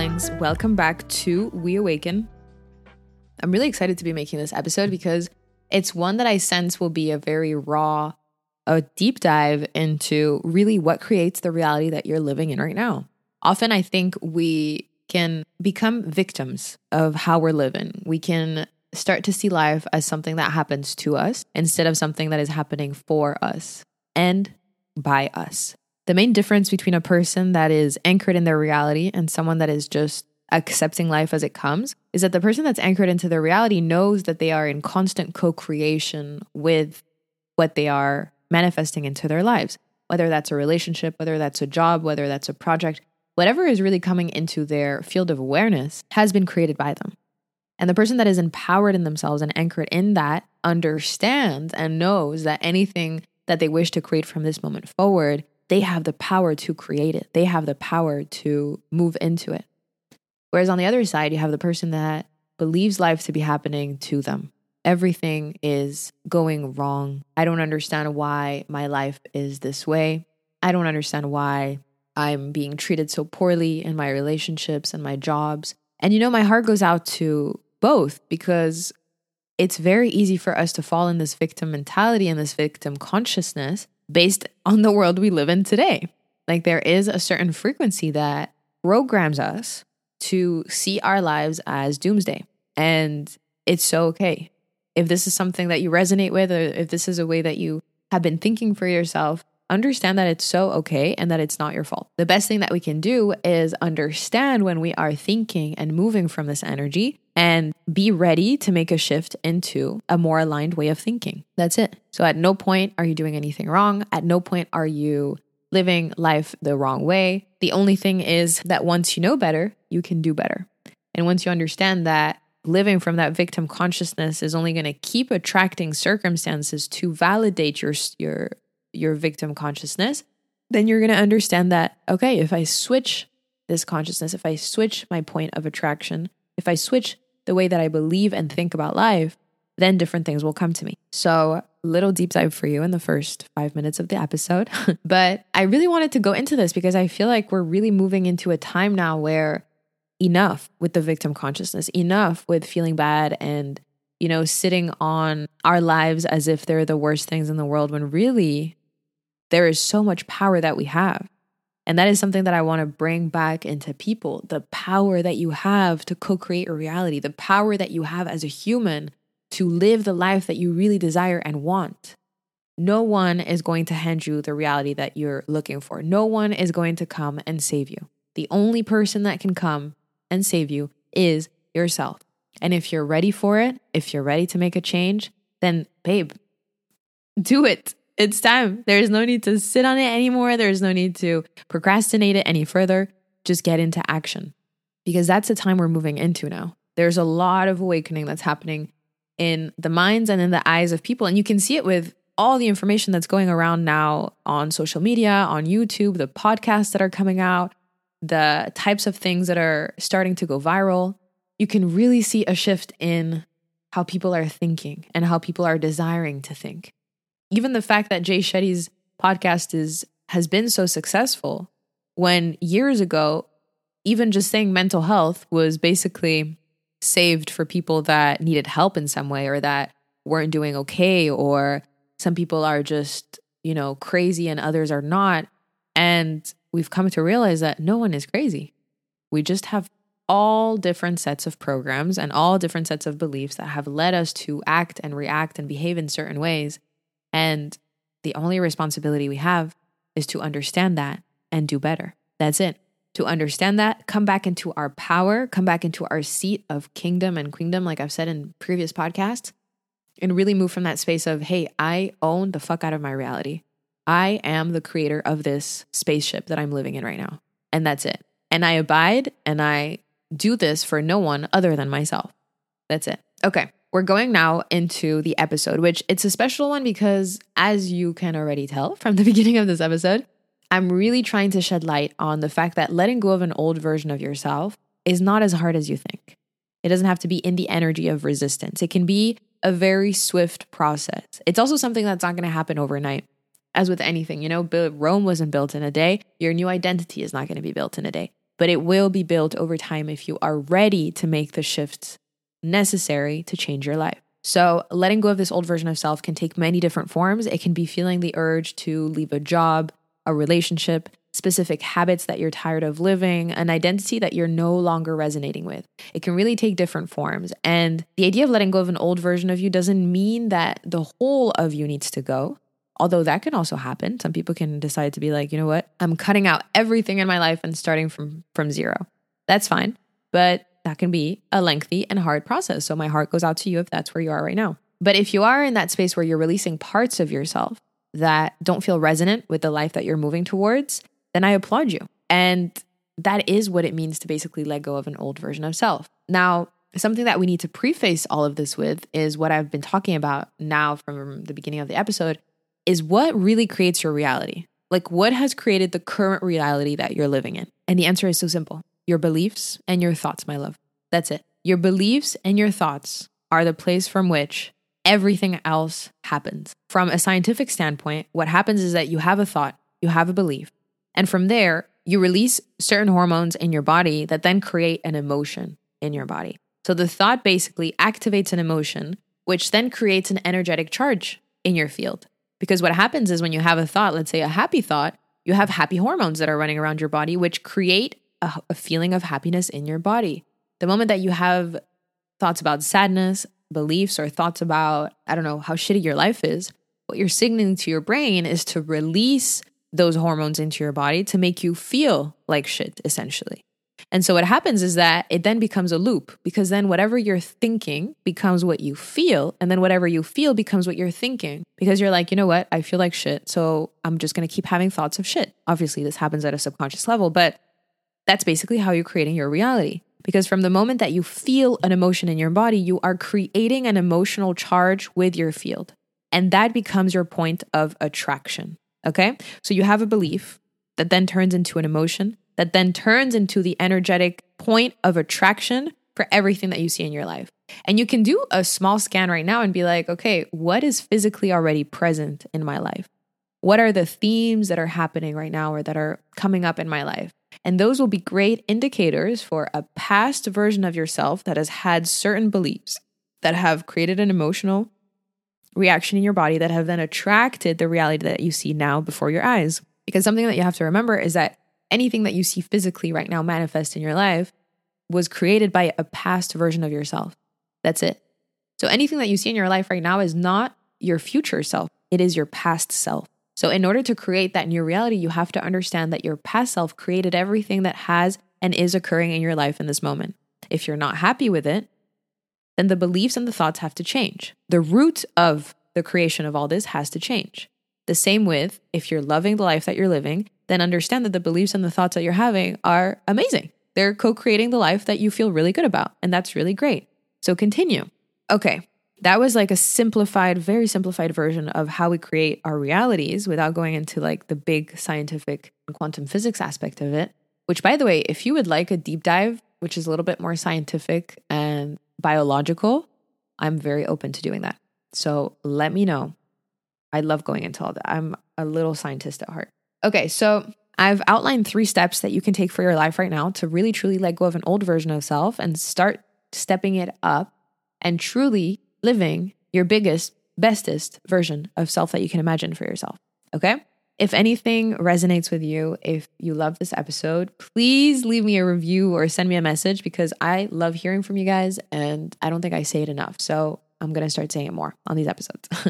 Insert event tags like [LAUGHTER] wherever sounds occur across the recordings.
darlings. Welcome back to We Awaken. I'm really excited to be making this episode because it's one that I sense will be a very raw, a deep dive into really what creates the reality that you're living in right now. Often I think we can become victims of how we're living. We can start to see life as something that happens to us instead of something that is happening for us and by us. The main difference between a person that is anchored in their reality and someone that is just accepting life as it comes is that the person that's anchored into their reality knows that they are in constant co creation with what they are manifesting into their lives, whether that's a relationship, whether that's a job, whether that's a project, whatever is really coming into their field of awareness has been created by them. And the person that is empowered in themselves and anchored in that understands and knows that anything that they wish to create from this moment forward they have the power to create it. They have the power to move into it. Whereas on the other side, you have the person that believes life to be happening to them. Everything is going wrong. I don't understand why my life is this way. I don't understand why I'm being treated so poorly in my relationships and my jobs. And you know, my heart goes out to both because it's very easy for us to fall in this victim mentality and this victim consciousness based on the world we live in today. Like there is a certain frequency that programs us to see our lives as doomsday. And it's so okay. If this is something that you resonate with, or if this is a way that you have been thinking for yourself, understand that it's so okay and that it's not your fault. The best thing that we can do is understand when we are thinking and moving from this energy and be ready to make a shift into a more aligned way of thinking. That's it. So at no point are you doing anything wrong. At no point are you living life the wrong way. The only thing is that once you know better, you can do better. And once you understand that living from that victim consciousness is only going to keep attracting circumstances to validate your your your victim consciousness, then you're going to understand that okay, if I switch this consciousness, if I switch my point of attraction, if I switch the way that I believe and think about life, then different things will come to me. So, little deep dive for you in the first five minutes of the episode. [LAUGHS] but I really wanted to go into this because I feel like we're really moving into a time now where enough with the victim consciousness, enough with feeling bad and, you know, sitting on our lives as if they're the worst things in the world when really there is so much power that we have. And that is something that I want to bring back into people the power that you have to co create a reality, the power that you have as a human to live the life that you really desire and want. No one is going to hand you the reality that you're looking for. No one is going to come and save you. The only person that can come and save you is yourself. And if you're ready for it, if you're ready to make a change, then babe, do it. It's time. There's no need to sit on it anymore. There's no need to procrastinate it any further. Just get into action because that's the time we're moving into now. There's a lot of awakening that's happening in the minds and in the eyes of people. And you can see it with all the information that's going around now on social media, on YouTube, the podcasts that are coming out, the types of things that are starting to go viral. You can really see a shift in how people are thinking and how people are desiring to think even the fact that Jay Shetty's podcast is has been so successful when years ago even just saying mental health was basically saved for people that needed help in some way or that weren't doing okay or some people are just you know crazy and others are not. And we've come to realize that no one is crazy. We just have all different sets of programs and all different sets of beliefs that have led us to act and react and behave in certain ways and the only responsibility we have is to understand that and do better. That's it. To understand that, come back into our power, come back into our seat of kingdom and queendom, like I've said in previous podcasts, and really move from that space of, hey, I own the fuck out of my reality. I am the creator of this spaceship that I'm living in right now. And that's it. And I abide and I do this for no one other than myself. That's it. Okay we're going now into the episode, which it's a special one because, as you can already tell from the [LAUGHS] beginning of this episode, I'm really trying to shed light on the fact that letting go of an old version of yourself is not as hard as you think. It doesn't have to be in the energy of resistance, it can be a very swift process. It's also something that's not going to happen overnight. As with anything, you know, Rome wasn't built in a day. Your new identity is not going to be built in a day. but it will be built over time if you are ready to make the shifts necessary to change your life. So, letting go of this old version of self can take many different forms. It can be feeling the urge to leave a job, a relationship, specific habits that you're tired of living, an identity that you're no longer resonating with. It can really take different forms. And the idea of letting go of an old version of you doesn't mean that the whole of you needs to go. Although that can also happen. Some people can decide to be like, you know what? I'm cutting out everything in my life and starting from from zero. That's fine. But that can be a lengthy and hard process. So my heart goes out to you if that's where you are right now. But if you are in that space where you're releasing parts of yourself that don't feel resonant with the life that you're moving towards, then I applaud you. And that is what it means to basically let go of an old version of self. Now, something that we need to preface all of this with is what I've been talking about now from the beginning of the episode is what really creates your reality. Like, what has created the current reality that you're living in? And the answer is so simple your beliefs and your thoughts, my love. That's it. Your beliefs and your thoughts are the place from which everything else happens. From a scientific standpoint, what happens is that you have a thought, you have a belief, and from there, you release certain hormones in your body that then create an emotion in your body. So the thought basically activates an emotion, which then creates an energetic charge in your field. Because what happens is when you have a thought, let's say a happy thought, you have happy hormones that are running around your body, which create a, a feeling of happiness in your body. The moment that you have thoughts about sadness, beliefs, or thoughts about, I don't know, how shitty your life is, what you're signaling to your brain is to release those hormones into your body to make you feel like shit, essentially. And so what happens is that it then becomes a loop because then whatever you're thinking becomes what you feel. And then whatever you feel becomes what you're thinking because you're like, you know what? I feel like shit. So I'm just going to keep having thoughts of shit. Obviously, this happens at a subconscious level, but that's basically how you're creating your reality. Because from the moment that you feel an emotion in your body, you are creating an emotional charge with your field. And that becomes your point of attraction. Okay. So you have a belief that then turns into an emotion, that then turns into the energetic point of attraction for everything that you see in your life. And you can do a small scan right now and be like, okay, what is physically already present in my life? What are the themes that are happening right now or that are coming up in my life? And those will be great indicators for a past version of yourself that has had certain beliefs that have created an emotional reaction in your body that have then attracted the reality that you see now before your eyes. Because something that you have to remember is that anything that you see physically right now manifest in your life was created by a past version of yourself. That's it. So anything that you see in your life right now is not your future self, it is your past self. So, in order to create that new reality, you have to understand that your past self created everything that has and is occurring in your life in this moment. If you're not happy with it, then the beliefs and the thoughts have to change. The root of the creation of all this has to change. The same with if you're loving the life that you're living, then understand that the beliefs and the thoughts that you're having are amazing. They're co creating the life that you feel really good about. And that's really great. So continue. Okay, that was like a simplified, very simplified version of how we create our realities without going into like the big scientific quantum physics aspect of it. Which, by the way, if you would like a deep dive, which is a little bit more scientific and biological, I'm very open to doing that. So let me know. I love going into all that. I'm a little scientist at heart. Okay, so I've outlined three steps that you can take for your life right now to really truly let go of an old version of self and start stepping it up and truly living your biggest, bestest version of self that you can imagine for yourself. Okay? If anything resonates with you, if you love this episode, please leave me a review or send me a message because I love hearing from you guys and I don't think I say it enough. So I'm going to start saying it more on these episodes. [LAUGHS]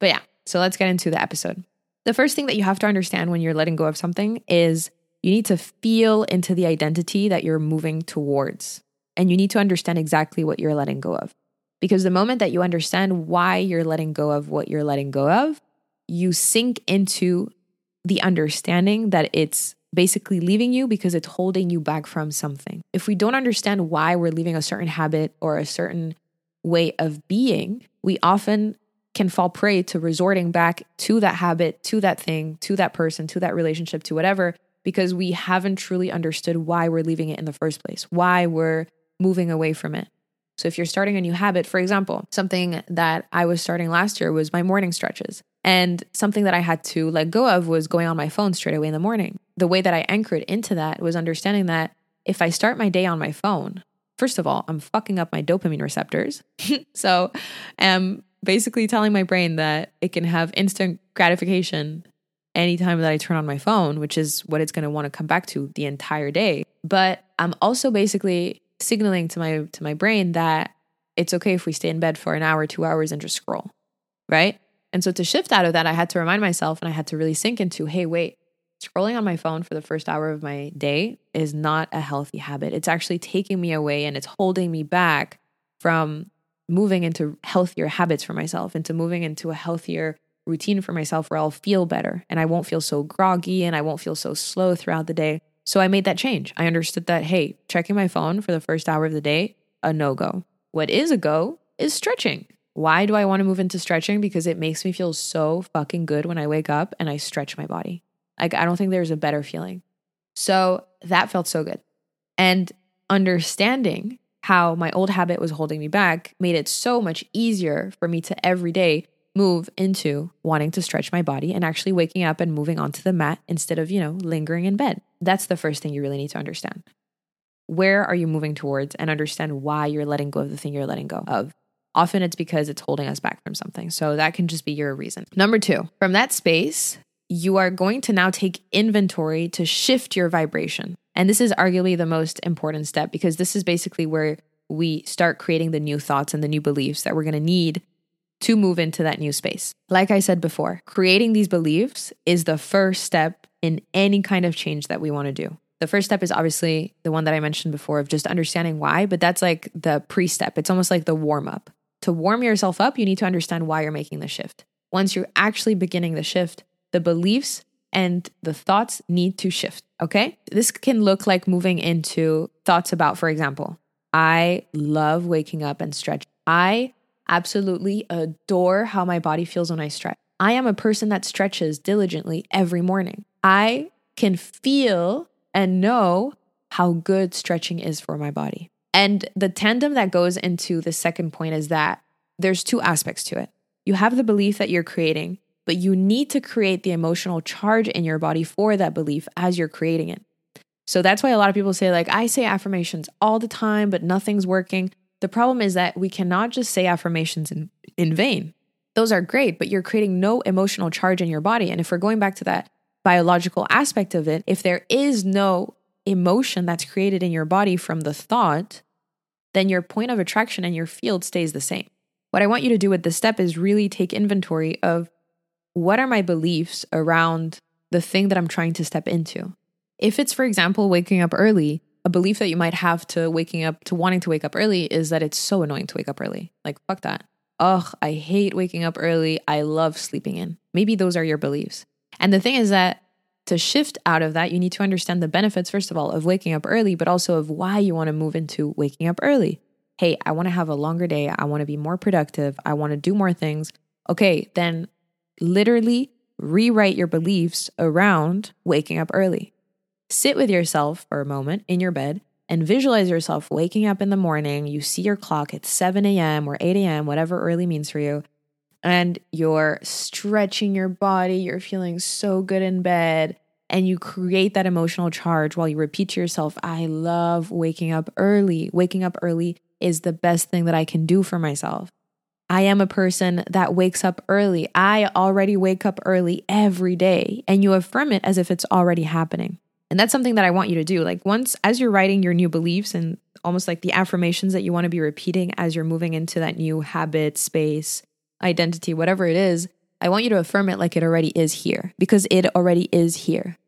but yeah, so let's get into the episode. The first thing that you have to understand when you're letting go of something is you need to feel into the identity that you're moving towards. And you need to understand exactly what you're letting go of. Because the moment that you understand why you're letting go of what you're letting go of, you sink into the understanding that it's basically leaving you because it's holding you back from something. If we don't understand why we're leaving a certain habit or a certain way of being, we often can fall prey to resorting back to that habit, to that thing, to that person, to that relationship, to whatever, because we haven't truly understood why we're leaving it in the first place, why we're moving away from it. So if you're starting a new habit, for example, something that I was starting last year was my morning stretches. And something that I had to let go of was going on my phone straight away in the morning. The way that I anchored into that was understanding that if I start my day on my phone, first of all, I'm fucking up my dopamine receptors. [LAUGHS] so I'm basically telling my brain that it can have instant gratification anytime that I turn on my phone, which is what it's going to want to come back to the entire day. But I'm also basically signaling to my to my brain that it's okay if we stay in bed for an hour, 2 hours and just scroll. Right? And so to shift out of that, I had to remind myself and I had to really sink into, hey, wait, scrolling on my phone for the first hour of my day is not a healthy habit. It's actually taking me away and it's holding me back from moving into healthier habits for myself, into moving into a healthier routine for myself where I'll feel better and I won't feel so groggy and I won't feel so slow throughout the day. So I made that change. I understood that, hey, checking my phone for the first hour of the day, a no go. What is a go is stretching. Why do I want to move into stretching? Because it makes me feel so fucking good when I wake up and I stretch my body. Like, I don't think there's a better feeling. So that felt so good. And understanding how my old habit was holding me back made it so much easier for me to every day move into wanting to stretch my body and actually waking up and moving onto the mat instead of, you know, lingering in bed. That's the first thing you really need to understand. Where are you moving towards and understand why you're letting go of the thing you're letting go of? Often it's because it's holding us back from something. So that can just be your reason. Number two, from that space, you are going to now take inventory to shift your vibration. And this is arguably the most important step because this is basically where we start creating the new thoughts and the new beliefs that we're going to need to move into that new space. Like I said before, creating these beliefs is the first step in any kind of change that we want to do. The first step is obviously the one that I mentioned before of just understanding why, but that's like the pre step. It's almost like the warm up. To warm yourself up, you need to understand why you're making the shift. Once you're actually beginning the shift, the beliefs and the thoughts need to shift. Okay. This can look like moving into thoughts about, for example, I love waking up and stretch. I absolutely adore how my body feels when I stretch. I am a person that stretches diligently every morning. I can feel and know how good stretching is for my body. And the tandem that goes into the second point is that there's two aspects to it. You have the belief that you're creating, but you need to create the emotional charge in your body for that belief as you're creating it. So that's why a lot of people say, like, I say affirmations all the time, but nothing's working. The problem is that we cannot just say affirmations in, in vain. Those are great, but you're creating no emotional charge in your body. And if we're going back to that biological aspect of it, if there is no emotion that's created in your body from the thought, then your point of attraction and your field stays the same. What I want you to do with this step is really take inventory of what are my beliefs around the thing that I'm trying to step into. If it's, for example, waking up early, a belief that you might have to waking up to wanting to wake up early is that it's so annoying to wake up early. Like, fuck that. Ugh, I hate waking up early. I love sleeping in. Maybe those are your beliefs. And the thing is that to shift out of that, you need to understand the benefits, first of all, of waking up early, but also of why you want to move into waking up early. Hey, I want to have a longer day. I want to be more productive. I want to do more things. Okay, then literally rewrite your beliefs around waking up early. Sit with yourself for a moment in your bed and visualize yourself waking up in the morning. You see your clock, it's 7 a.m. or 8 a.m., whatever early means for you. And you're stretching your body, you're feeling so good in bed, and you create that emotional charge while you repeat to yourself, I love waking up early. Waking up early is the best thing that I can do for myself. I am a person that wakes up early. I already wake up early every day, and you affirm it as if it's already happening. And that's something that I want you to do. Like, once as you're writing your new beliefs and almost like the affirmations that you want to be repeating as you're moving into that new habit, space, identity, whatever it is, I want you to affirm it like it already is here because it already is here.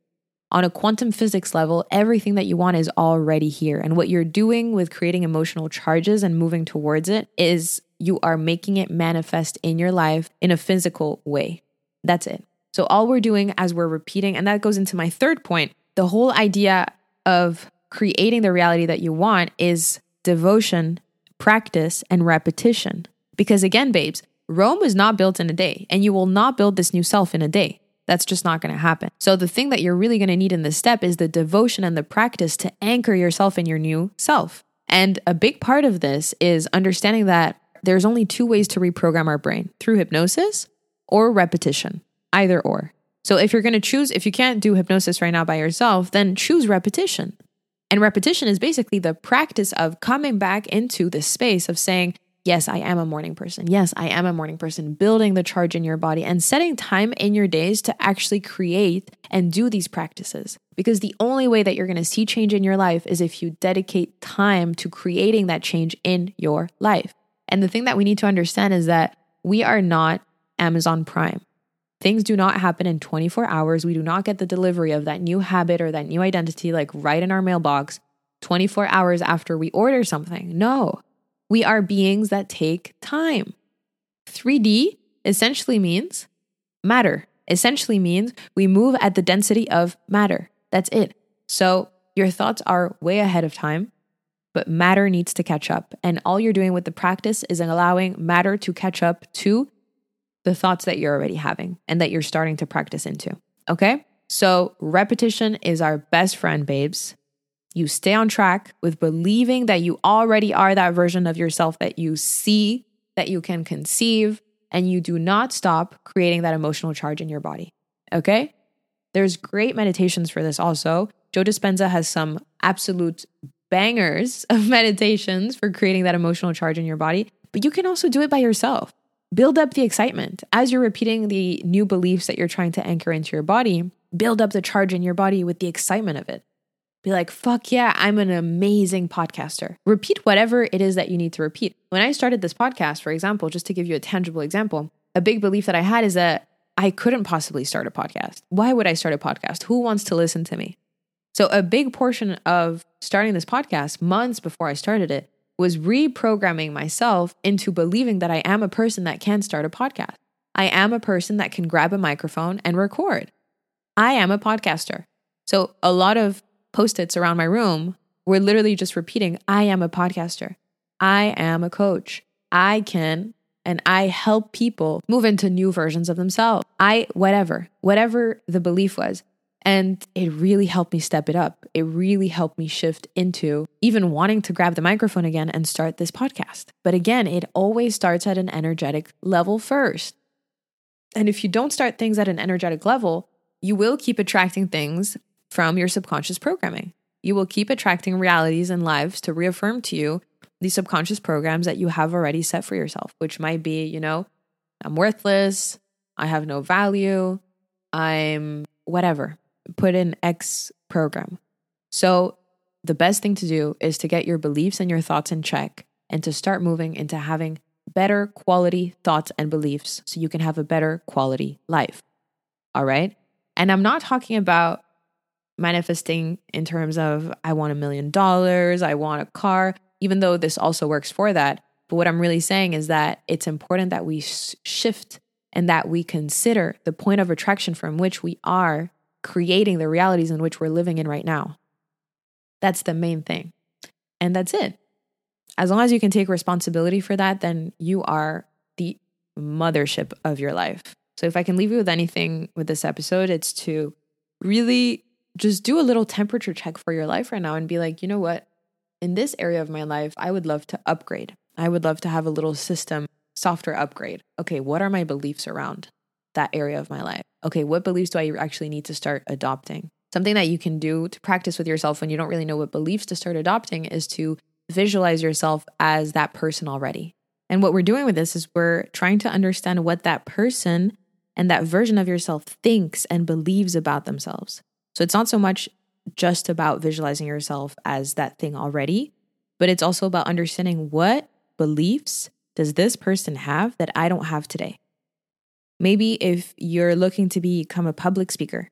On a quantum physics level, everything that you want is already here. And what you're doing with creating emotional charges and moving towards it is you are making it manifest in your life in a physical way. That's it. So, all we're doing as we're repeating, and that goes into my third point the whole idea of creating the reality that you want is devotion, practice, and repetition. Because again, babes, Rome was not built in a day, and you will not build this new self in a day. That's just not going to happen. So, the thing that you're really going to need in this step is the devotion and the practice to anchor yourself in your new self. And a big part of this is understanding that there's only two ways to reprogram our brain through hypnosis or repetition, either or. So if you're going to choose, if you can't do hypnosis right now by yourself, then choose repetition. And repetition is basically the practice of coming back into the space of saying, Yes, I am a morning person. Yes, I am a morning person, building the charge in your body and setting time in your days to actually create and do these practices. Because the only way that you're going to see change in your life is if you dedicate time to creating that change in your life. And the thing that we need to understand is that we are not Amazon Prime. Things do not happen in 24 hours. We do not get the delivery of that new habit or that new identity like right in our mailbox 24 hours after we order something. No, we are beings that take time. 3D essentially means matter, essentially means we move at the density of matter. That's it. So your thoughts are way ahead of time, but matter needs to catch up. And all you're doing with the practice is allowing matter to catch up to the thoughts that you're already having and that you're starting to practice into. Okay? So repetition is our best friend, babes you stay on track with believing that you already are that version of yourself that you see, that you can conceive, and you do not stop creating that emotional charge in your body. Okay? There's great meditations for this also. Joe Dispenza has some absolute bangers [LAUGHS] of meditations for creating that emotional charge in your body, but you can also do it by yourself. Build up the excitement as you're repeating the new beliefs that you're trying to anchor into your body. Build up the charge in your body with the excitement of it. Be like, fuck yeah, I'm an amazing podcaster. Repeat whatever it is that you need to repeat. When I started this podcast, for example, just to give you a tangible example, a big belief that I had is that I couldn't possibly start a podcast. Why would I start a podcast? Who wants to listen to me? So, a big portion of starting this podcast months before I started it was reprogramming myself into believing that I am a person that can start a podcast. I am a person that can grab a microphone and record. I am a podcaster. So, a lot of post its around my room were literally just repeating, I am a podcaster. I am a coach. I can and I help people move into new versions of themselves. I, whatever, whatever the belief was. And it really helped me step it up. It really helped me shift into even wanting to grab the microphone again and start this podcast. But again, it always starts at an energetic level first. And if you don't start things at an energetic level, you will keep attracting things from your subconscious programming. You will keep attracting realities and lives to reaffirm to you the subconscious programs that you have already set for yourself, which might be, you know, I'm worthless, I have no value, I'm whatever. Put in X program. So, the best thing to do is to get your beliefs and your thoughts in check and to start moving into having better quality thoughts and beliefs so you can have a better quality life. All right. And I'm not talking about manifesting in terms of I want a million dollars, I want a car, even though this also works for that. But what I'm really saying is that it's important that we sh- shift and that we consider the point of attraction from which we are creating the realities in which we're living in right now. That's the main thing. And that's it. As long as you can take responsibility for that, then you are the mothership of your life. So if I can leave you with anything with this episode, it's to really just do a little temperature check for your life right now and be like, you know what? In this area of my life, I would love to upgrade. I would love to have a little system software upgrade. Okay, what are my beliefs around that area of my life? Okay, what beliefs do I actually need to start adopting? Something that you can do to practice with yourself when you don't really know what beliefs to start adopting is to visualize yourself as that person already. And what we're doing with this is we're trying to understand what that person and that version of yourself thinks and believes about themselves. So it's not so much just about visualizing yourself as that thing already, but it's also about understanding what beliefs does this person have that I don't have today. Maybe if you're looking to become a public speaker,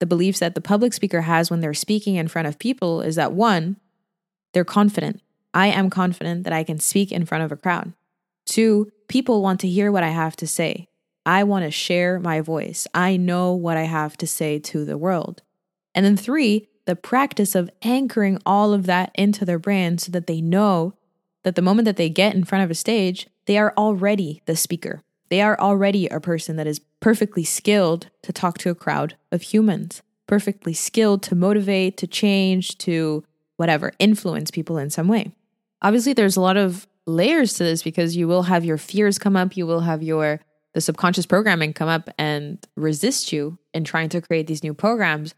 the beliefs that the public speaker has when they're speaking in front of people is that one, they're confident. I am confident that I can speak in front of a crowd. Two, people want to hear what I have to say. I want to share my voice. I know what I have to say to the world. And then three, the practice of anchoring all of that into their brand so that they know that the moment that they get in front of a stage, they are already the speaker. They are already a person that is perfectly skilled to talk to a crowd of humans, perfectly skilled to motivate, to change, to whatever, influence people in some way. Obviously, there's a lot of layers to this because you will have your fears come up, you will have your the subconscious programming come up and resist you in trying to create these new programs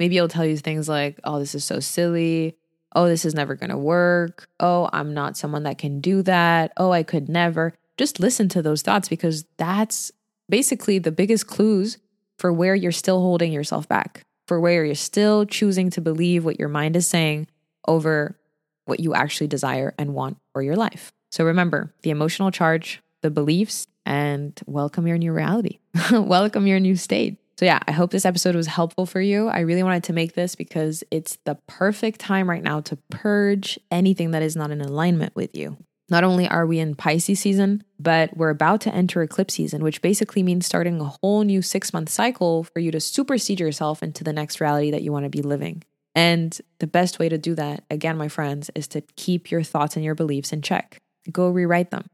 maybe it'll tell you things like, oh, this is so silly. oh, this is never going to work. Oh, I'm not someone that can do that. Oh, I could never. Just listen to those thoughts because that's basically the biggest clues for where you're still holding yourself back, for where you're still choosing to believe what your mind is saying over what you actually desire and want for your life. So remember the emotional charge, the beliefs, and welcome your new reality. [LAUGHS] welcome your new state. So, yeah, I hope this episode was helpful for you. I really wanted to make this because it's the perfect time right now to purge anything that is not in alignment with you. Not only are we in Pisces season, but we're about to enter eclipse season, which basically means starting a whole new six month cycle for you to supersede yourself into the next reality that you want to be living. And the best way to do that, again, my friends, is to keep your thoughts and your beliefs in check. Go rewrite them.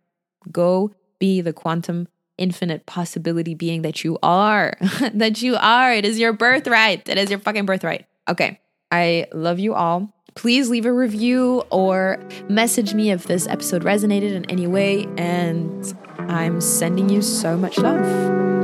Go be the quantum infinite possibility being that you are. [LAUGHS] that you are. It is your birthright. It is your fucking birthright. Okay. I love you all. Please leave a review or message me if this episode resonated in any way. And I'm sending you so much love.